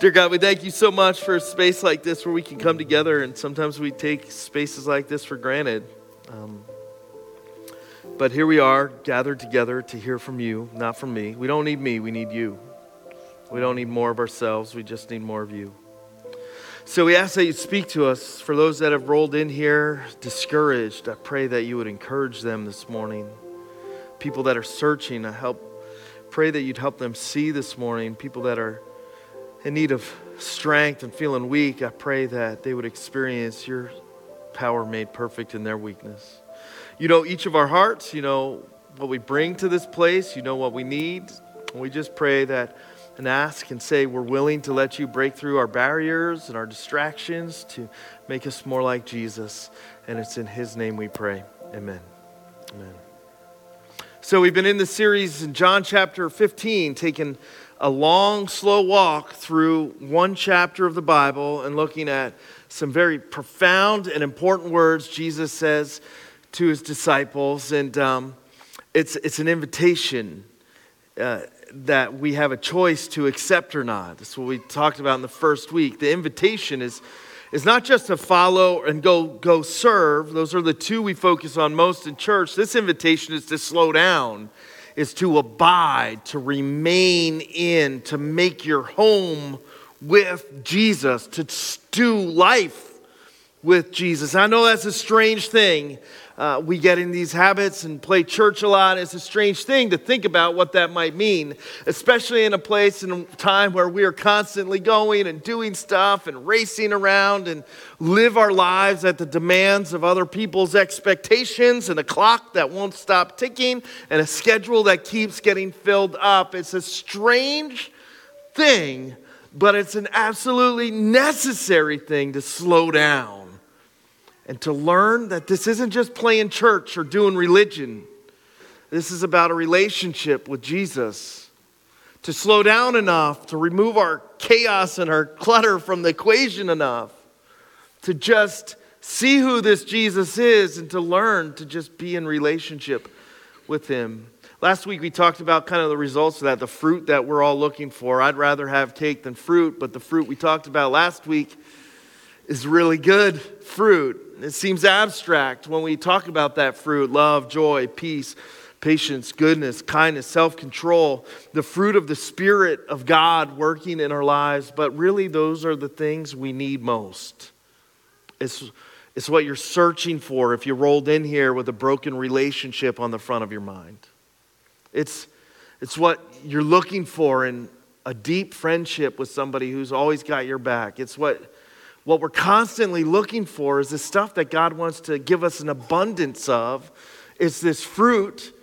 Dear God, we thank you so much for a space like this where we can come together, and sometimes we take spaces like this for granted. Um, but here we are, gathered together to hear from you, not from me. We don't need me, we need you. We don't need more of ourselves, we just need more of you. So we ask that you speak to us. For those that have rolled in here discouraged, I pray that you would encourage them this morning. People that are searching, I help pray that you'd help them see this morning. People that are in need of strength and feeling weak, I pray that they would experience your power made perfect in their weakness. You know each of our hearts, you know what we bring to this place, you know what we need. We just pray that and ask and say we're willing to let you break through our barriers and our distractions to make us more like Jesus. And it's in his name we pray. Amen. Amen. So we've been in the series in John chapter 15, taking a long, slow walk through one chapter of the Bible and looking at some very profound and important words Jesus says to his disciples. And um, it's, it's an invitation uh, that we have a choice to accept or not. That's what we talked about in the first week. The invitation is, is not just to follow and go, go serve, those are the two we focus on most in church. This invitation is to slow down is to abide, to remain in, to make your home with Jesus, to do life with Jesus. I know that's a strange thing. Uh, we get in these habits and play church a lot. It's a strange thing to think about what that might mean, especially in a place and time where we are constantly going and doing stuff and racing around and live our lives at the demands of other people's expectations and a clock that won't stop ticking and a schedule that keeps getting filled up. It's a strange thing, but it's an absolutely necessary thing to slow down and to learn that this isn't just playing church or doing religion. This is about a relationship with Jesus. To slow down enough, to remove our chaos and our clutter from the equation enough, to just see who this Jesus is and to learn to just be in relationship with Him. Last week we talked about kind of the results of that, the fruit that we're all looking for. I'd rather have cake than fruit, but the fruit we talked about last week is really good fruit. It seems abstract when we talk about that fruit love, joy, peace, patience, goodness, kindness, self control, the fruit of the Spirit of God working in our lives. But really, those are the things we need most. It's, it's what you're searching for if you rolled in here with a broken relationship on the front of your mind. It's, it's what you're looking for in a deep friendship with somebody who's always got your back. It's what what we're constantly looking for is the stuff that God wants to give us an abundance of. It's this fruit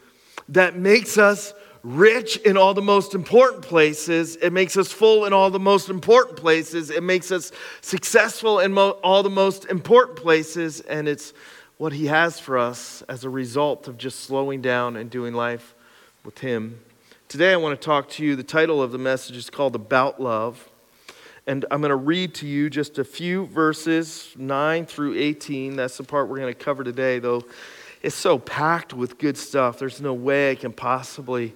that makes us rich in all the most important places. It makes us full in all the most important places. It makes us successful in mo- all the most important places. And it's what He has for us as a result of just slowing down and doing life with Him. Today, I want to talk to you. The title of the message is called About Love. And I'm going to read to you just a few verses, 9 through 18. That's the part we're going to cover today, though it's so packed with good stuff. There's no way I can possibly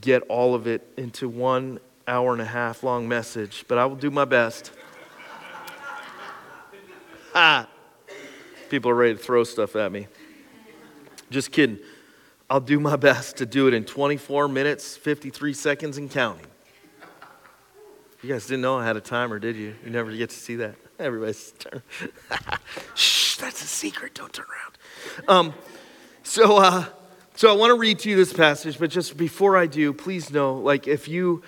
get all of it into one hour and a half long message, but I will do my best. ah, people are ready to throw stuff at me. Just kidding. I'll do my best to do it in 24 minutes, 53 seconds, and counting. You guys didn't know I had a timer, did you? You never get to see that. Everybody's turn. Shh, that's a secret. Don't turn around. Um, so, uh, so I want to read to you this passage, but just before I do, please know, like, if you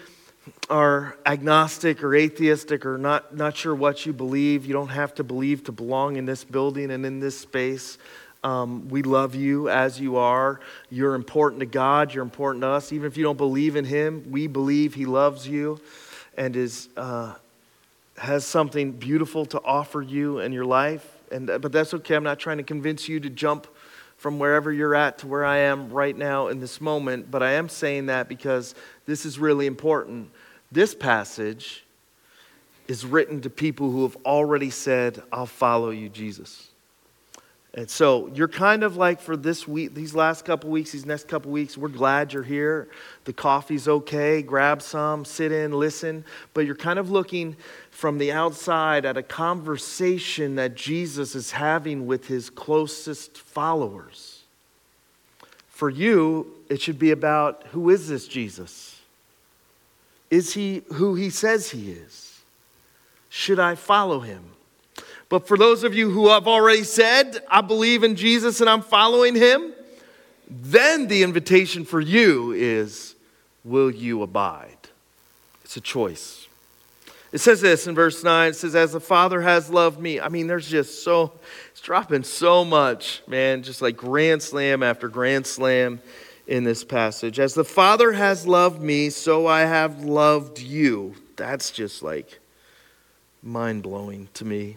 are agnostic or atheistic or not, not sure what you believe, you don't have to believe to belong in this building and in this space. Um, we love you as you are. You're important to God. You're important to us. Even if you don't believe in Him, we believe He loves you and is, uh, has something beautiful to offer you in your life. And, but that's okay. I'm not trying to convince you to jump from wherever you're at to where I am right now in this moment. But I am saying that because this is really important. This passage is written to people who have already said, I'll follow you, Jesus. And so you're kind of like for this week, these last couple weeks, these next couple weeks, we're glad you're here. The coffee's okay. Grab some, sit in, listen. But you're kind of looking from the outside at a conversation that Jesus is having with his closest followers. For you, it should be about who is this Jesus? Is he who he says he is? Should I follow him? But for those of you who have already said, I believe in Jesus and I'm following him, then the invitation for you is, will you abide? It's a choice. It says this in verse 9 it says, As the Father has loved me. I mean, there's just so, it's dropping so much, man, just like grand slam after grand slam in this passage. As the Father has loved me, so I have loved you. That's just like mind blowing to me.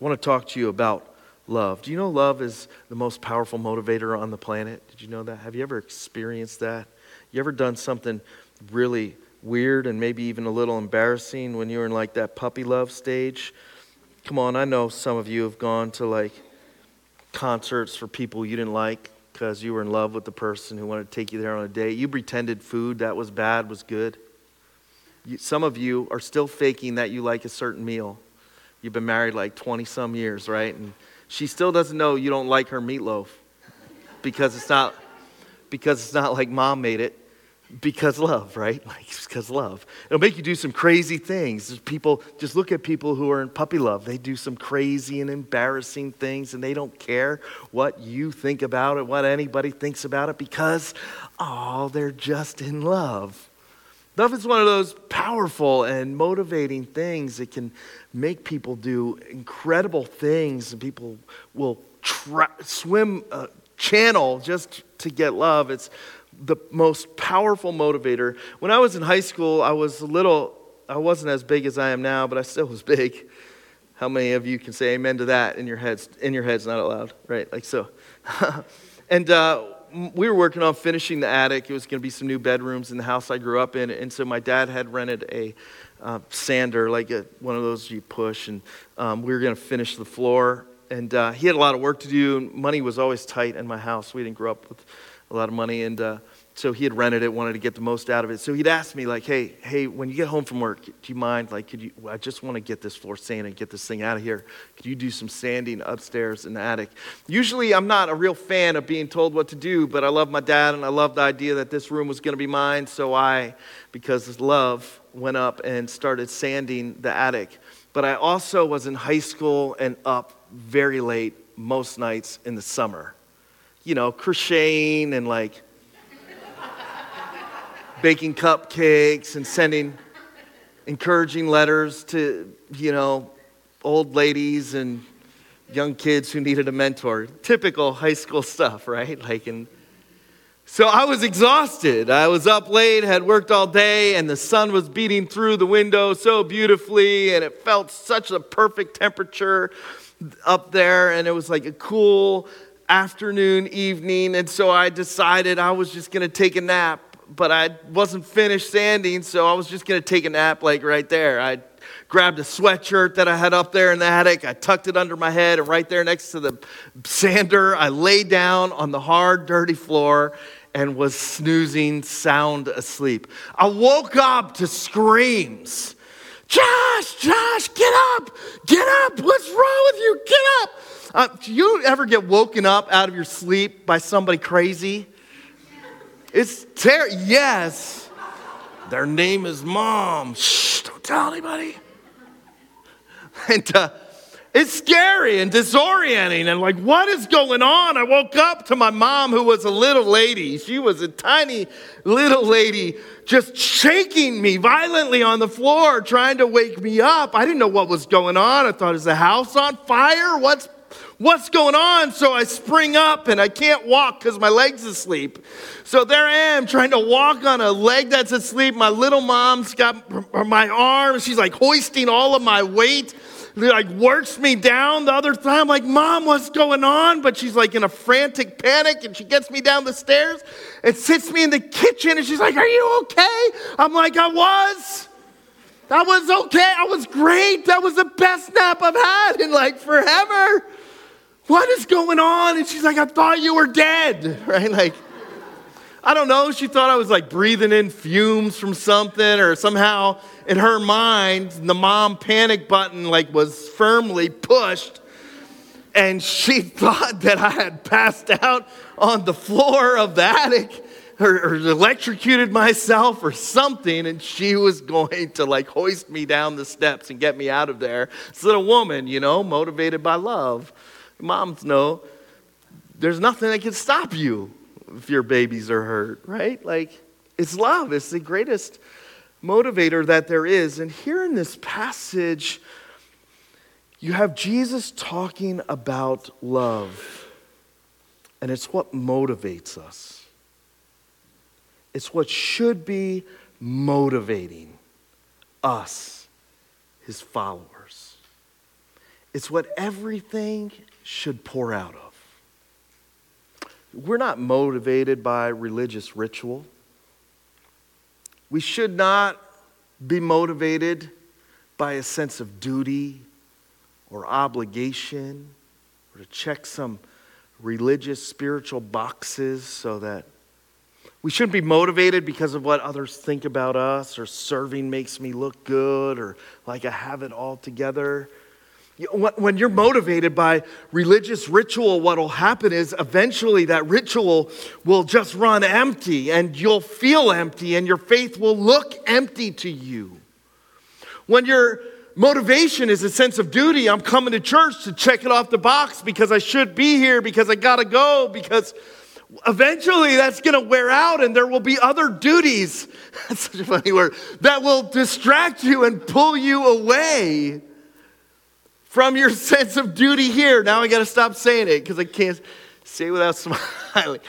I want to talk to you about love. Do you know love is the most powerful motivator on the planet? Did you know that? Have you ever experienced that? You ever done something really weird and maybe even a little embarrassing when you were in like that puppy love stage? Come on, I know some of you have gone to like concerts for people you didn't like because you were in love with the person who wanted to take you there on a date. You pretended food that was bad was good. You, some of you are still faking that you like a certain meal You've been married like 20 some years, right? And she still doesn't know you don't like her meatloaf because it's not because it's not like mom made it because love, right? Like because love. It'll make you do some crazy things. There's people just look at people who are in puppy love. They do some crazy and embarrassing things and they don't care what you think about it, what anybody thinks about it because oh, they're just in love. Love is one of those powerful and motivating things that can make people do incredible things, and people will tra- swim a channel just to get love. It's the most powerful motivator. When I was in high school, I was a little, I wasn't as big as I am now, but I still was big. How many of you can say amen to that in your heads? In your heads, not out loud, right? Like so. and uh, we were working on finishing the attic. It was going to be some new bedrooms in the house I grew up in. And so my dad had rented a uh, sander, like a, one of those you push, and um, we were going to finish the floor. And uh, he had a lot of work to do. Money was always tight in my house. We didn't grow up with a lot of money. And uh, so he had rented it, wanted to get the most out of it. So he'd ask me, like, hey, hey, when you get home from work, do you mind, like, could you, I just want to get this floor sanded and get this thing out of here. Could you do some sanding upstairs in the attic? Usually I'm not a real fan of being told what to do, but I love my dad and I love the idea that this room was going to be mine. So I, because of love, went up and started sanding the attic. But I also was in high school and up very late most nights in the summer. You know, crocheting and like, baking cupcakes and sending encouraging letters to, you know, old ladies and young kids who needed a mentor. Typical high school stuff, right? Like and so I was exhausted. I was up late, had worked all day, and the sun was beating through the window so beautifully, and it felt such a perfect temperature up there, and it was like a cool afternoon, evening, and so I decided I was just gonna take a nap but I wasn't finished sanding, so I was just gonna take a nap like right there. I grabbed a sweatshirt that I had up there in the attic, I tucked it under my head, and right there next to the sander, I lay down on the hard, dirty floor and was snoozing sound asleep. I woke up to screams. Josh, Josh, get up, get up, what's wrong with you? Get up. Uh, do you ever get woken up out of your sleep by somebody crazy? It's terrible. Yes. Their name is mom. Shh, don't tell anybody. And uh, it's scary and disorienting and like, what is going on? I woke up to my mom, who was a little lady. She was a tiny little lady, just shaking me violently on the floor, trying to wake me up. I didn't know what was going on. I thought, is the house on fire? What's What's going on? So I spring up and I can't walk because my leg's asleep. So there I am trying to walk on a leg that's asleep. My little mom's got my arm. She's like hoisting all of my weight like works me down the other time. I'm like, Mom, what's going on? But she's like in a frantic panic and she gets me down the stairs and sits me in the kitchen and she's like, Are you okay? I'm like, I was. That was okay. I was great. That was the best nap I've had in like forever. What is going on? And she's like, I thought you were dead, right? Like, I don't know. She thought I was like breathing in fumes from something, or somehow in her mind, the mom panic button like was firmly pushed. And she thought that I had passed out on the floor of the attic or, or electrocuted myself or something. And she was going to like hoist me down the steps and get me out of there. It's a woman, you know, motivated by love. Moms know there's nothing that can stop you if your babies are hurt, right? Like, it's love. It's the greatest motivator that there is. And here in this passage, you have Jesus talking about love. And it's what motivates us, it's what should be motivating us, his followers. It's what everything should pour out of. We're not motivated by religious ritual. We should not be motivated by a sense of duty or obligation or to check some religious, spiritual boxes so that we shouldn't be motivated because of what others think about us or serving makes me look good or like I have it all together. When you're motivated by religious ritual, what will happen is eventually that ritual will just run empty and you'll feel empty and your faith will look empty to you. When your motivation is a sense of duty, I'm coming to church to check it off the box because I should be here, because I gotta go, because eventually that's gonna wear out and there will be other duties, that's such a funny word, that will distract you and pull you away from your sense of duty here. Now I got to stop saying it because I can't say it without smiling.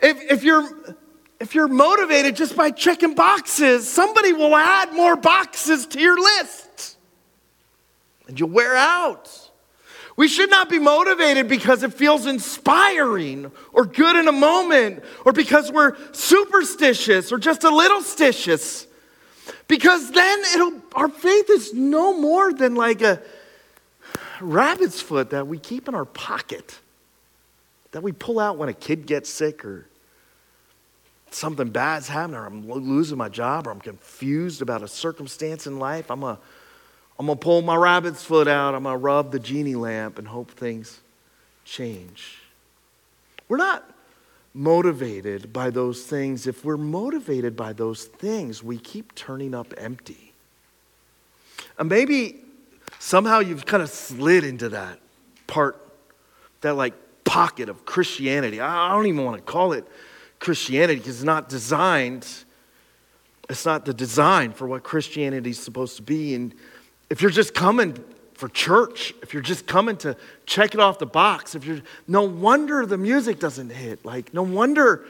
If, if, you're, if you're motivated just by checking boxes, somebody will add more boxes to your list and you'll wear out. We should not be motivated because it feels inspiring or good in a moment or because we're superstitious or just a little stitious. Because then our faith is no more than like a, rabbit's foot that we keep in our pocket, that we pull out when a kid gets sick or something bad's happening, or I'm losing my job, or I'm confused about a circumstance in life. I'm going I'm to pull my rabbit's foot out. I'm going to rub the genie lamp and hope things change. We're not motivated by those things. If we're motivated by those things, we keep turning up empty. And maybe Somehow you've kind of slid into that part, that like pocket of Christianity. I don't even want to call it Christianity because it's not designed, it's not the design for what Christianity is supposed to be. And if you're just coming for church, if you're just coming to check it off the box, if you're no wonder the music doesn't hit. Like, no wonder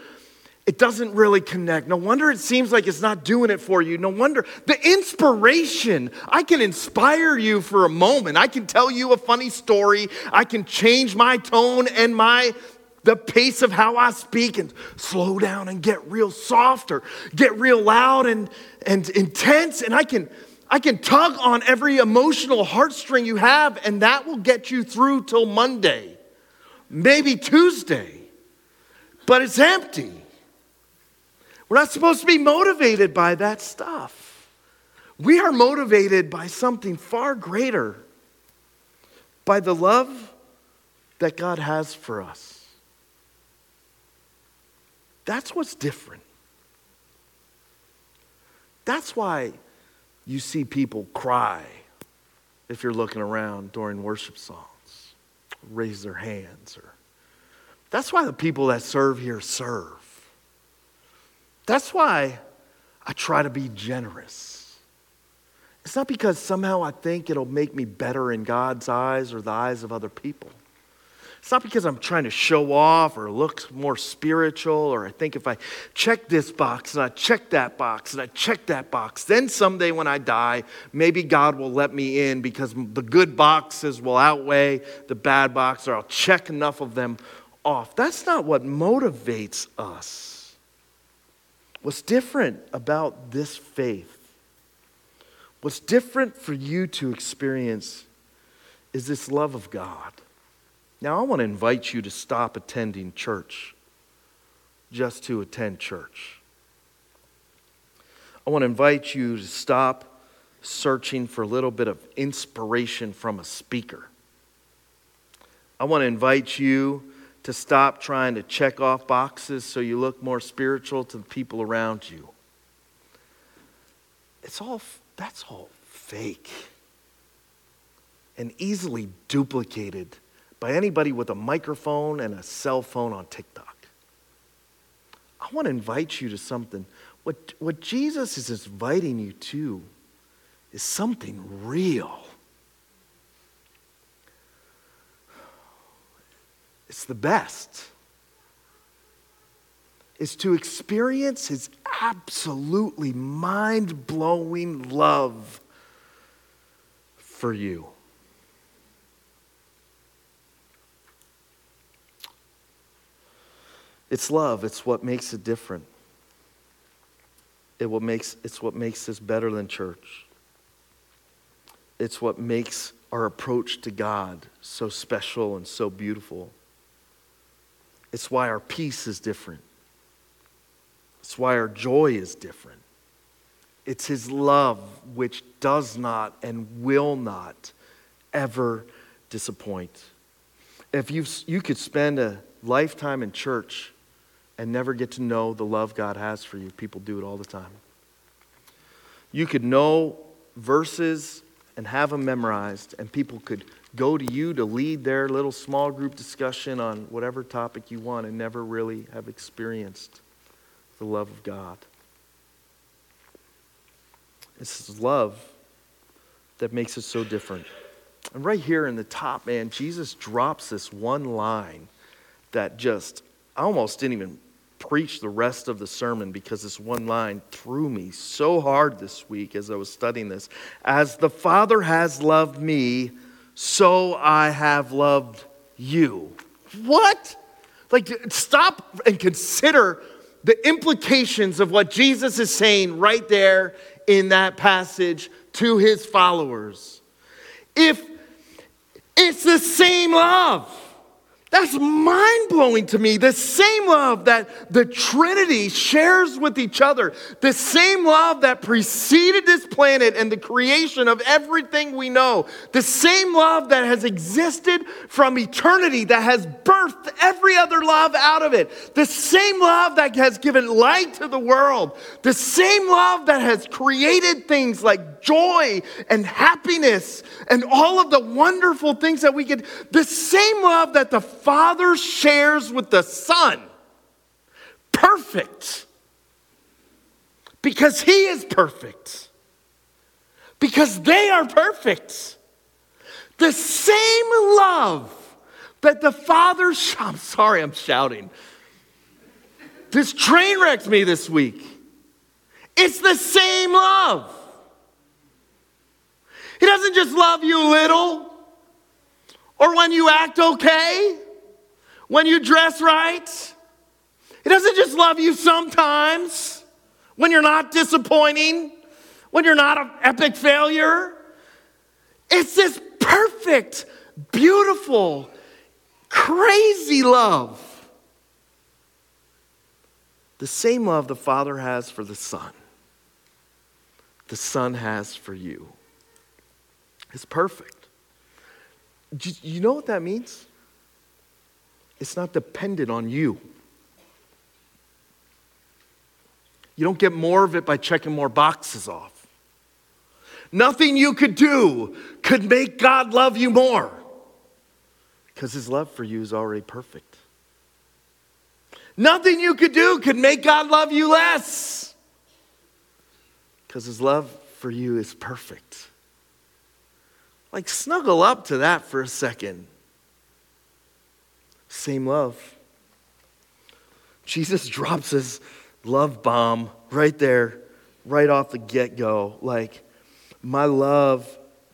it doesn't really connect. No wonder it seems like it's not doing it for you. No wonder the inspiration. I can inspire you for a moment. I can tell you a funny story. I can change my tone and my the pace of how I speak and slow down and get real soft or get real loud and, and intense. And I can I can tug on every emotional heartstring you have, and that will get you through till Monday, maybe Tuesday. But it's empty. We're not supposed to be motivated by that stuff. We are motivated by something far greater by the love that God has for us. That's what's different. That's why you see people cry if you're looking around during worship songs, raise their hands. Or that's why the people that serve here serve. That's why I try to be generous. It's not because somehow I think it'll make me better in God's eyes or the eyes of other people. It's not because I'm trying to show off or look more spiritual, or I think if I check this box and I check that box and I check that box, then someday when I die, maybe God will let me in because the good boxes will outweigh the bad box, or I'll check enough of them off. That's not what motivates us. What's different about this faith, what's different for you to experience, is this love of God. Now, I want to invite you to stop attending church just to attend church. I want to invite you to stop searching for a little bit of inspiration from a speaker. I want to invite you to stop trying to check off boxes so you look more spiritual to the people around you. It's all that's all fake and easily duplicated by anybody with a microphone and a cell phone on TikTok. I want to invite you to something. What, what Jesus is inviting you to is something real. It's the best. Is to experience his absolutely mind blowing love for you. It's love, it's what makes it different. It what makes, it's what makes this better than church. It's what makes our approach to God so special and so beautiful. It's why our peace is different. It's why our joy is different. It's His love which does not and will not ever disappoint. If you you could spend a lifetime in church and never get to know the love God has for you. People do it all the time. You could know verses and have them memorized, and people could go to you to lead their little small group discussion on whatever topic you want and never really have experienced the love of God. It's love that makes it so different. And right here in the top, man, Jesus drops this one line that just I almost didn't even preach the rest of the sermon because this one line threw me so hard this week as I was studying this. As the Father has loved me, so I have loved you. What? Like, stop and consider the implications of what Jesus is saying right there in that passage to his followers. If it's the same love, that's mind blowing to me. The same love that the Trinity shares with each other, the same love that preceded this planet and the creation of everything we know, the same love that has existed from eternity, that has birthed every other love out of it, the same love that has given light to the world, the same love that has created things like joy and happiness and all of the wonderful things that we get, the same love that the Father shares with the Son. Perfect. Because He is perfect. Because they are perfect. The same love that the Father, I'm sorry, I'm shouting. This train wrecked me this week. It's the same love. He doesn't just love you little or when you act okay when you dress right. He doesn't just love you sometimes when you're not disappointing, when you're not an epic failure. It's this perfect, beautiful, crazy love. The same love the Father has for the Son, the Son has for you. It's perfect. You know what that means? It's not dependent on you. You don't get more of it by checking more boxes off. Nothing you could do could make God love you more because his love for you is already perfect. Nothing you could do could make God love you less because his love for you is perfect. Like, snuggle up to that for a second. Same love. Jesus drops his love bomb right there, right off the get go. Like, my love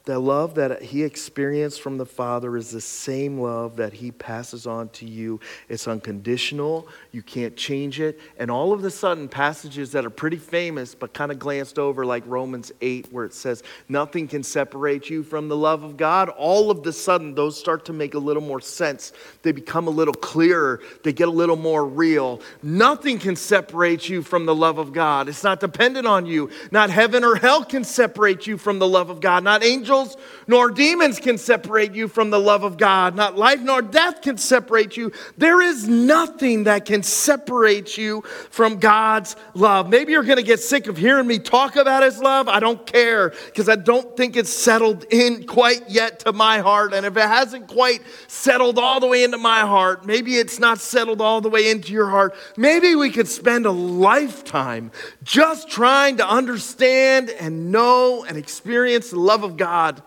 the love that he experienced from the Father is the same love that he passes on to you. It's unconditional. You can't change it. And all of a sudden, passages that are pretty famous but kind of glanced over, like Romans 8, where it says, Nothing can separate you from the love of God, all of a sudden, those start to make a little more sense. They become a little clearer. They get a little more real. Nothing can separate you from the love of God. It's not dependent on you. Not heaven or hell can separate you from the love of God. Not angels angels nor demons can separate you from the love of God. Not life nor death can separate you. There is nothing that can separate you from God's love. Maybe you're going to get sick of hearing me talk about His love. I don't care because I don't think it's settled in quite yet to my heart. And if it hasn't quite settled all the way into my heart, maybe it's not settled all the way into your heart. Maybe we could spend a lifetime just trying to understand and know and experience the love of God God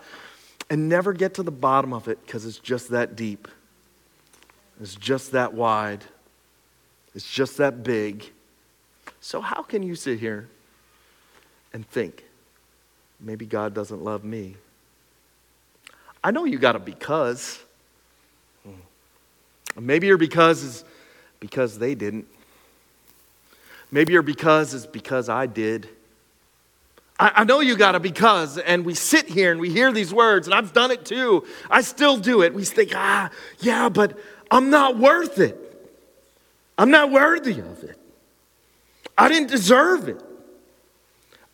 and never get to the bottom of it because it's just that deep. It's just that wide. It's just that big. So, how can you sit here and think, maybe God doesn't love me? I know you got a because. Maybe your because is because they didn't. Maybe your because is because I did. I, I know you got a because, and we sit here and we hear these words, and I've done it too. I still do it. We think, ah, yeah, but I'm not worth it. I'm not worthy of it. I didn't deserve it.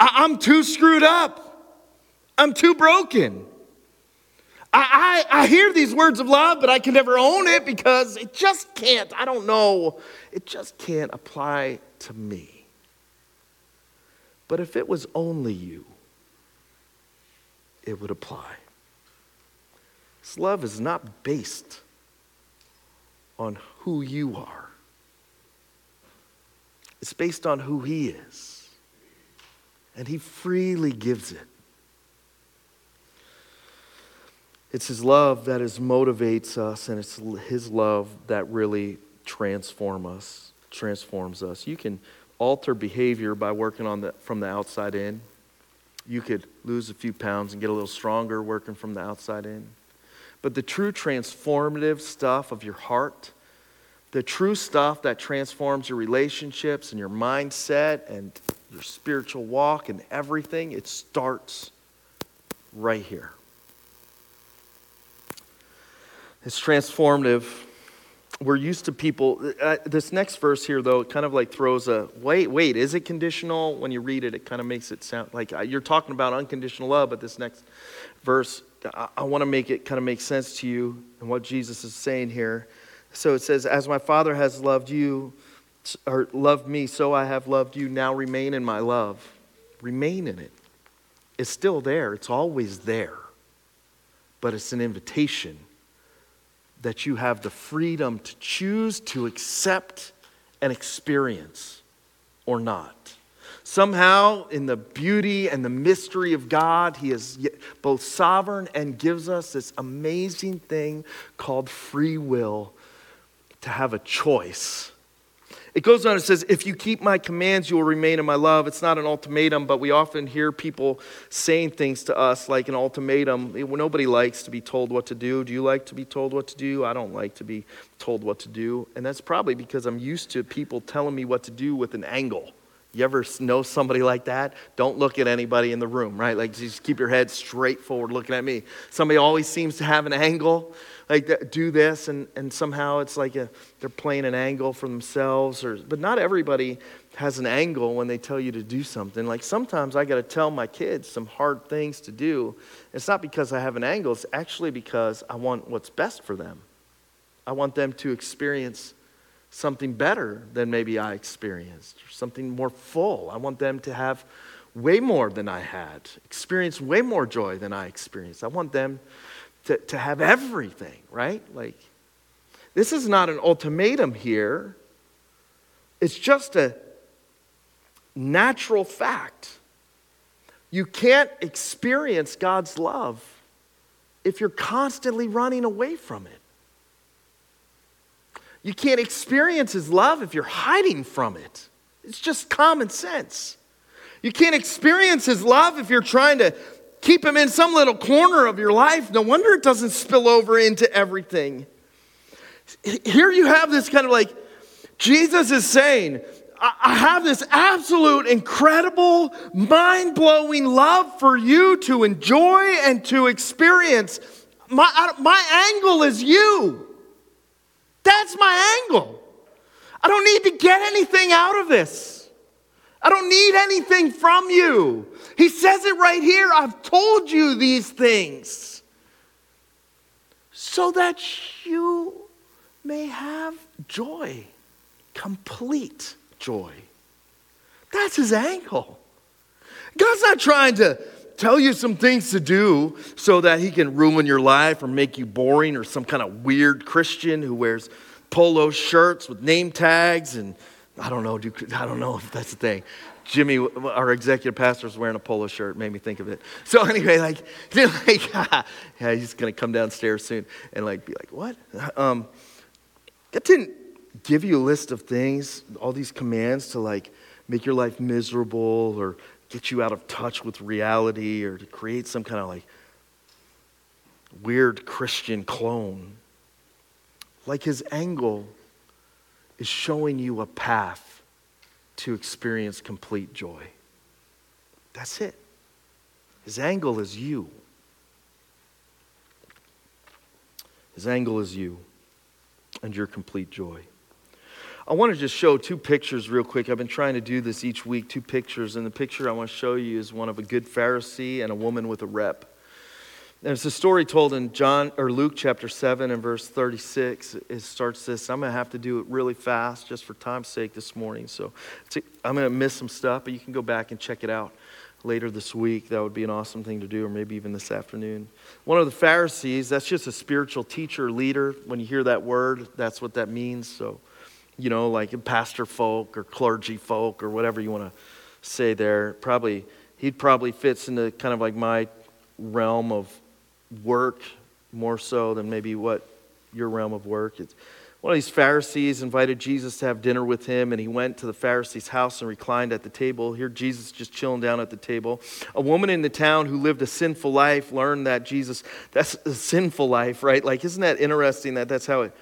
I, I'm too screwed up. I'm too broken. I, I, I, hear these words of love, but I can never own it because it just can't. I don't know. It just can't apply to me. But if it was only you, it would apply. This love is not based on who you are, it's based on who He is. And He freely gives it. It's His love that is motivates us, and it's His love that really transform us, transforms us. You can alter behavior by working on the, from the outside in. You could lose a few pounds and get a little stronger working from the outside in. But the true transformative stuff of your heart, the true stuff that transforms your relationships and your mindset and your spiritual walk and everything, it starts right here. It's transformative we're used to people. Uh, this next verse here, though, kind of like throws a wait, wait, is it conditional? When you read it, it kind of makes it sound like uh, you're talking about unconditional love, but this next verse, I, I want to make it kind of make sense to you and what Jesus is saying here. So it says, As my Father has loved you, or loved me, so I have loved you. Now remain in my love. Remain in it. It's still there, it's always there, but it's an invitation that you have the freedom to choose to accept an experience or not. Somehow, in the beauty and the mystery of God, He is both sovereign and gives us this amazing thing called free will to have a choice it goes on, it says, If you keep my commands, you will remain in my love. It's not an ultimatum, but we often hear people saying things to us like an ultimatum. Nobody likes to be told what to do. Do you like to be told what to do? I don't like to be told what to do. And that's probably because I'm used to people telling me what to do with an angle. You ever know somebody like that? Don't look at anybody in the room, right? Like just keep your head straight forward looking at me. Somebody always seems to have an angle like do this and, and somehow it's like a, they're playing an angle for themselves or but not everybody has an angle when they tell you to do something like sometimes i got to tell my kids some hard things to do it's not because i have an angle it's actually because i want what's best for them I want them to experience something better than maybe I experienced, or something more full. I want them to have way more than I had, experience way more joy than I experienced. I want them to, to have everything, right? Like, this is not an ultimatum here, it's just a natural fact. You can't experience God's love if you're constantly running away from it. You can't experience His love if you're hiding from it. It's just common sense. You can't experience His love if you're trying to keep Him in some little corner of your life. No wonder it doesn't spill over into everything. Here you have this kind of like, Jesus is saying, I have this absolute, incredible, mind blowing love for you to enjoy and to experience. My, my angle is you. That's my angle. I don't need to get anything out of this. I don't need anything from you. He says it right here. I've told you these things so that you may have joy, complete joy. That's his angle. God's not trying to tell you some things to do so that he can ruin your life or make you boring or some kind of weird Christian who wears polo shirts with name tags and I don't know, I don't know if that's the thing. Jimmy, our executive pastor, is wearing a polo shirt. Made me think of it. So anyway, like, like yeah, he's gonna come downstairs soon and like be like, what? Um, God didn't give you a list of things, all these commands to like make your life miserable or get you out of touch with reality or to create some kind of like weird Christian clone. Like his angle is showing you a path to experience complete joy. That's it. His angle is you. His angle is you and your complete joy. I want to just show two pictures real quick. I've been trying to do this each week, two pictures. And the picture I want to show you is one of a good Pharisee and a woman with a rep. There's a story told in John or Luke chapter 7 and verse 36. It starts this. I'm going to have to do it really fast just for time's sake this morning. So I'm going to miss some stuff, but you can go back and check it out later this week. That would be an awesome thing to do, or maybe even this afternoon. One of the Pharisees, that's just a spiritual teacher, leader. When you hear that word, that's what that means. So you know, like pastor folk or clergy folk or whatever you want to say there. Probably, he probably fits into kind of like my realm of work more so than maybe what your realm of work is. One of these Pharisees invited Jesus to have dinner with him, and he went to the Pharisee's house and reclined at the table. Here, Jesus just chilling down at the table. A woman in the town who lived a sinful life learned that Jesus, that's a sinful life, right? Like, isn't that interesting that that's how it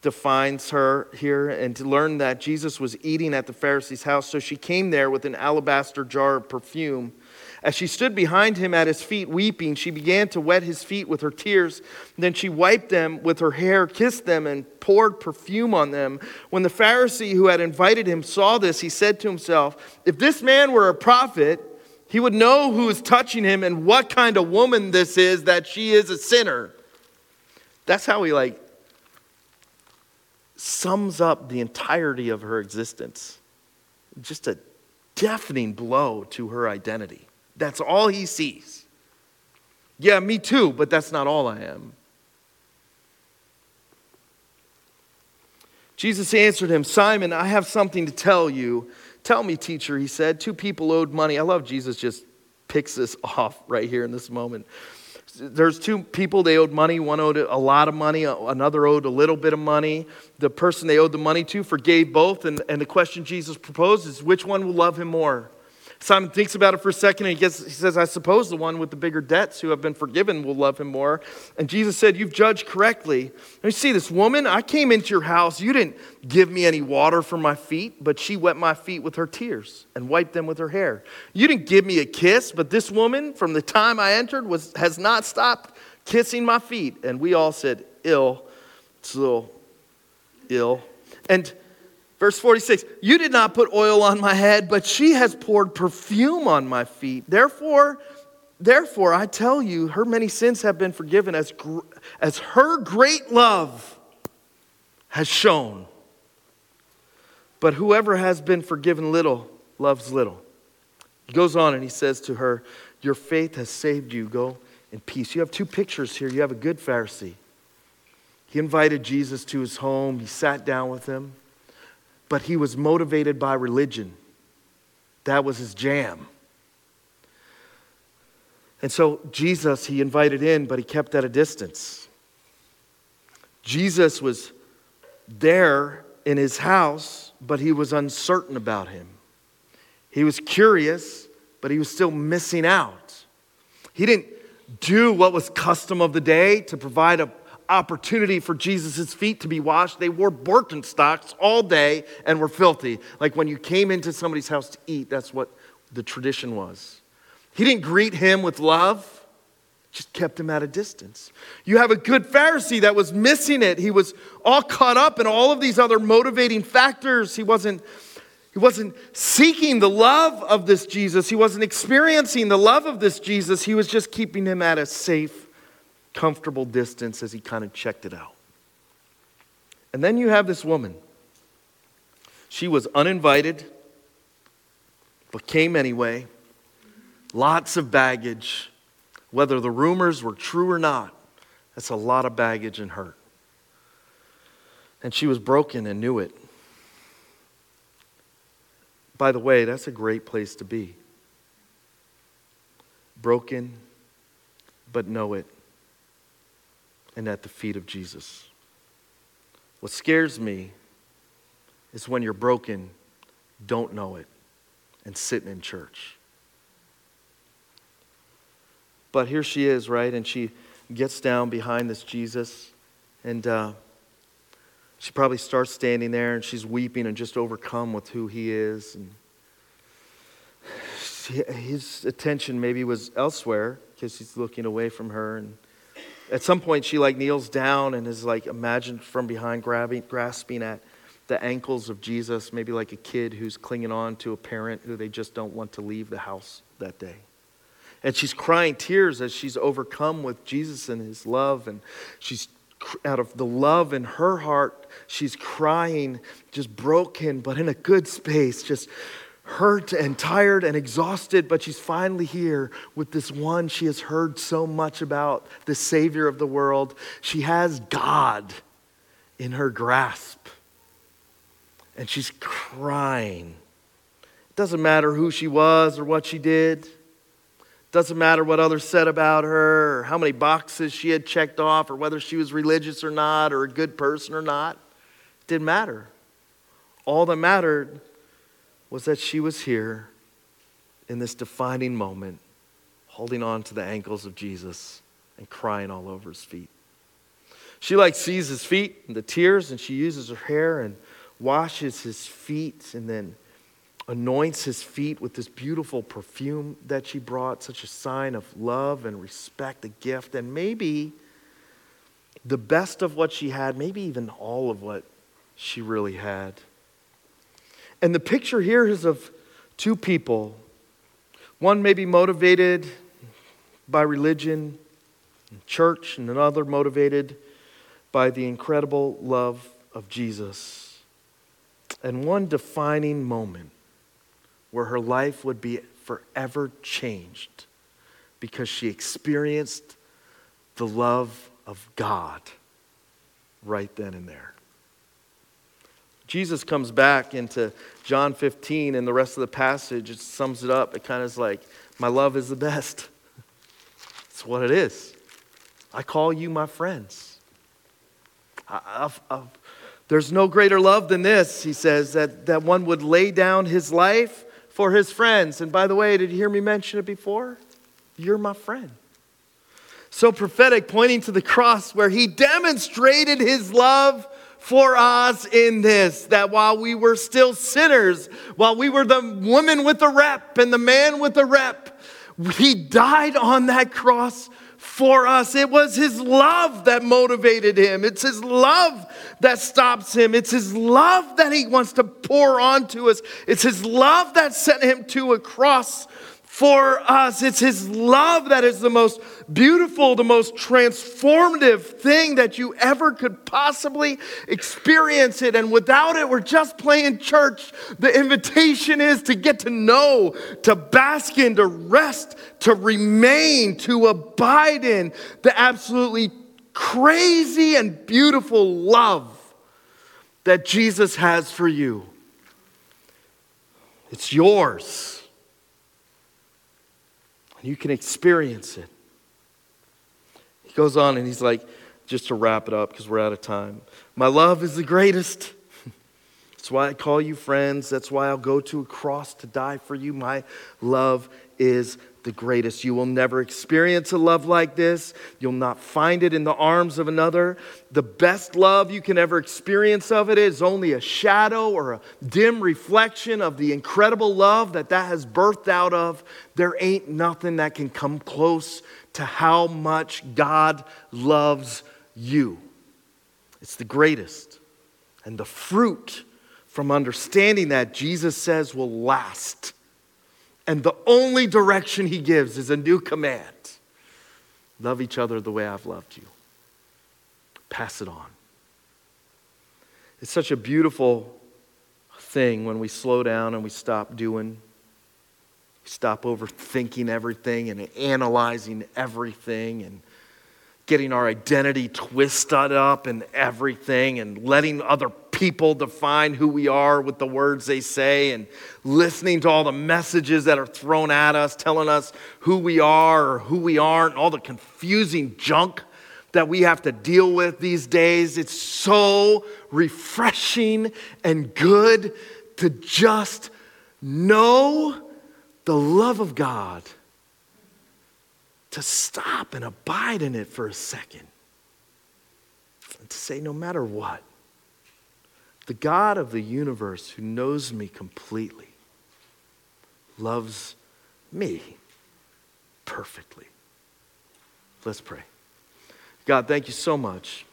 defines her here and to learn that Jesus was eating at the Pharisee's house. So she came there with an alabaster jar of perfume. As she stood behind him at his feet weeping, she began to wet his feet with her tears. Then she wiped them with her hair, kissed them, and poured perfume on them. When the Pharisee who had invited him saw this, he said to himself, If this man were a prophet, he would know who is touching him and what kind of woman this is, that she is a sinner. That's how he like sums up the entirety of her existence. Just a deafening blow to her identity. That's all he sees. Yeah, me too, but that's not all I am. Jesus answered him, Simon, I have something to tell you. Tell me, teacher, he said. Two people owed money. I love Jesus just picks this off right here in this moment there's two people they owed money one owed a lot of money another owed a little bit of money the person they owed the money to forgave both and, and the question jesus proposed is which one will love him more Simon thinks about it for a second and he, gets, he says, I suppose the one with the bigger debts who have been forgiven will love him more. And Jesus said, You've judged correctly. And you see, this woman, I came into your house. You didn't give me any water for my feet, but she wet my feet with her tears and wiped them with her hair. You didn't give me a kiss, but this woman, from the time I entered, was, has not stopped kissing my feet. And we all said, Ill. It's ill. And Verse 46 You did not put oil on my head, but she has poured perfume on my feet. Therefore, therefore I tell you, her many sins have been forgiven as, as her great love has shown. But whoever has been forgiven little loves little. He goes on and he says to her, Your faith has saved you. Go in peace. You have two pictures here. You have a good Pharisee. He invited Jesus to his home, he sat down with him, but he was motivated by religion. That was his jam. And so Jesus, he invited in, but he kept at a distance. Jesus was there in his house, but he was uncertain about him. He was curious, but he was still missing out. He didn't do what was custom of the day to provide an opportunity for Jesus' feet to be washed. They wore Birkenstocks all day and were filthy. Like when you came into somebody's house to eat, that's what the tradition was. He didn't greet him with love just kept him at a distance. You have a good Pharisee that was missing it. He was all caught up in all of these other motivating factors. He wasn't he wasn't seeking the love of this Jesus. He wasn't experiencing the love of this Jesus. He was just keeping him at a safe, comfortable distance as he kind of checked it out. And then you have this woman. She was uninvited, but came anyway. Lots of baggage. Whether the rumors were true or not, that's a lot of baggage and hurt. And she was broken and knew it. By the way, that's a great place to be. Broken, but know it, and at the feet of Jesus. What scares me is when you're broken, don't know it, and sitting in church. But here she is, right? And she gets down behind this Jesus, and uh, she probably starts standing there and she's weeping and just overcome with who he is. And his attention maybe was elsewhere because he's looking away from her. And at some point, she like kneels down and is like imagined from behind, grabbing, grasping at the ankles of Jesus, maybe like a kid who's clinging on to a parent who they just don't want to leave the house that day. And she's crying tears as she's overcome with Jesus and his love. And she's out of the love in her heart, she's crying, just broken, but in a good space, just hurt and tired and exhausted. But she's finally here with this one she has heard so much about, the Savior of the world. She has God in her grasp, and she's crying. It doesn't matter who she was or what she did. Doesn't matter what others said about her, or how many boxes she had checked off, or whether she was religious or not, or a good person or not. It didn't matter. All that mattered was that she was here in this defining moment, holding on to the ankles of Jesus and crying all over his feet. She like sees his feet and the tears, and she uses her hair and washes his feet and then anoints his feet with this beautiful perfume that she brought, such a sign of love and respect, a gift, and maybe the best of what she had, maybe even all of what she really had. And the picture here is of two people. One may be motivated by religion, and church, and another motivated by the incredible love of Jesus. And one defining moment where her life would be forever changed because she experienced the love of God right then and there. Jesus comes back into John 15 and the rest of the passage, it sums it up. It kind of is like, My love is the best. It's what it is. I call you my friends. I, I've, I've, there's no greater love than this, he says, that, that one would lay down his life for his friends. And by the way, did you hear me mention it before? You're my friend. So prophetic, pointing to the cross where he demonstrated his love for us in this that while we were still sinners, while we were the woman with the rep and the man with the rep, he died on that cross for us. It was His love that motivated Him. It's His love that stops Him. It's His love that He wants to pour onto us. It's His love that sent Him to a cross for us. It's His love that is the most beautiful, the most transformative thing that you ever could possibly experience it. And without it, we're just playing church. The invitation is to get to know, to bask in, to rest, to remain, to abide in the absolutely crazy and beautiful love that Jesus has for you. It's yours. You can experience it. He goes on and he's like, just to wrap it up because we're out of time. My love is the greatest. That's why I call you friends. That's why I'll go to a cross to die for you. My love is the greatest. You will never experience a love like this. You'll not find it in the arms of another. The best love you can ever experience of it is only a shadow or a dim reflection of the incredible love that that has birthed out of. There ain't nothing that can come close to how much God loves you. It's the greatest. And the fruit from understanding that, Jesus says, will last and the only direction he gives is a new command love each other the way I've loved you. Pass it on. It's such a beautiful thing when we slow down and we stop doing, stop overthinking everything and analyzing everything and getting our identity twisted up and everything and letting other people define who we are with the words they say and listening to all the messages that are thrown at us telling us who we are or who we aren't, all the confusing junk that we have to deal with these days. It's so refreshing and good to just know the love of God to stop and abide in it for a second. And to say, no matter what, the God of the universe who knows me completely loves me perfectly. Let's pray. God, thank you so much.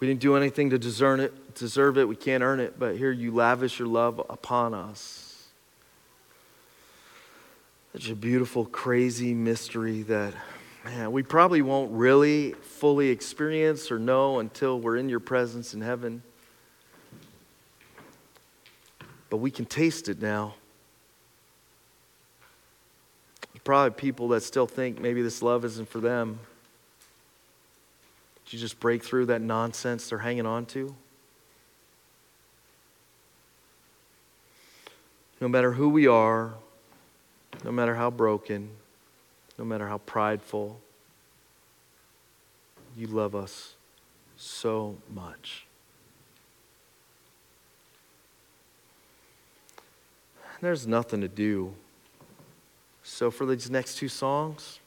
We didn't do anything to deserve it, deserve it. We can't earn it, but here you lavish your love upon us. Such a beautiful, crazy mystery that, man, we probably won't really fully experience or know until we're in your presence in heaven. But we can taste it now. There's probably people that still think maybe this love isn't for them. Did you just break through that nonsense they're hanging on to? No matter who we are, no matter how broken, no matter how prideful, you love us so much. There's nothing to do. So, for these next two songs,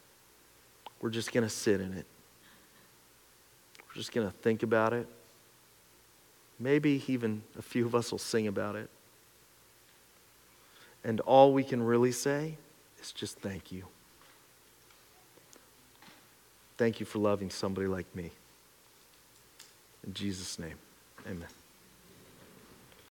we're just going to sit in it. We're just going to think about it. Maybe even a few of us will sing about it. And all we can really say is just thank you. Thank you for loving somebody like me. In Jesus' name, amen.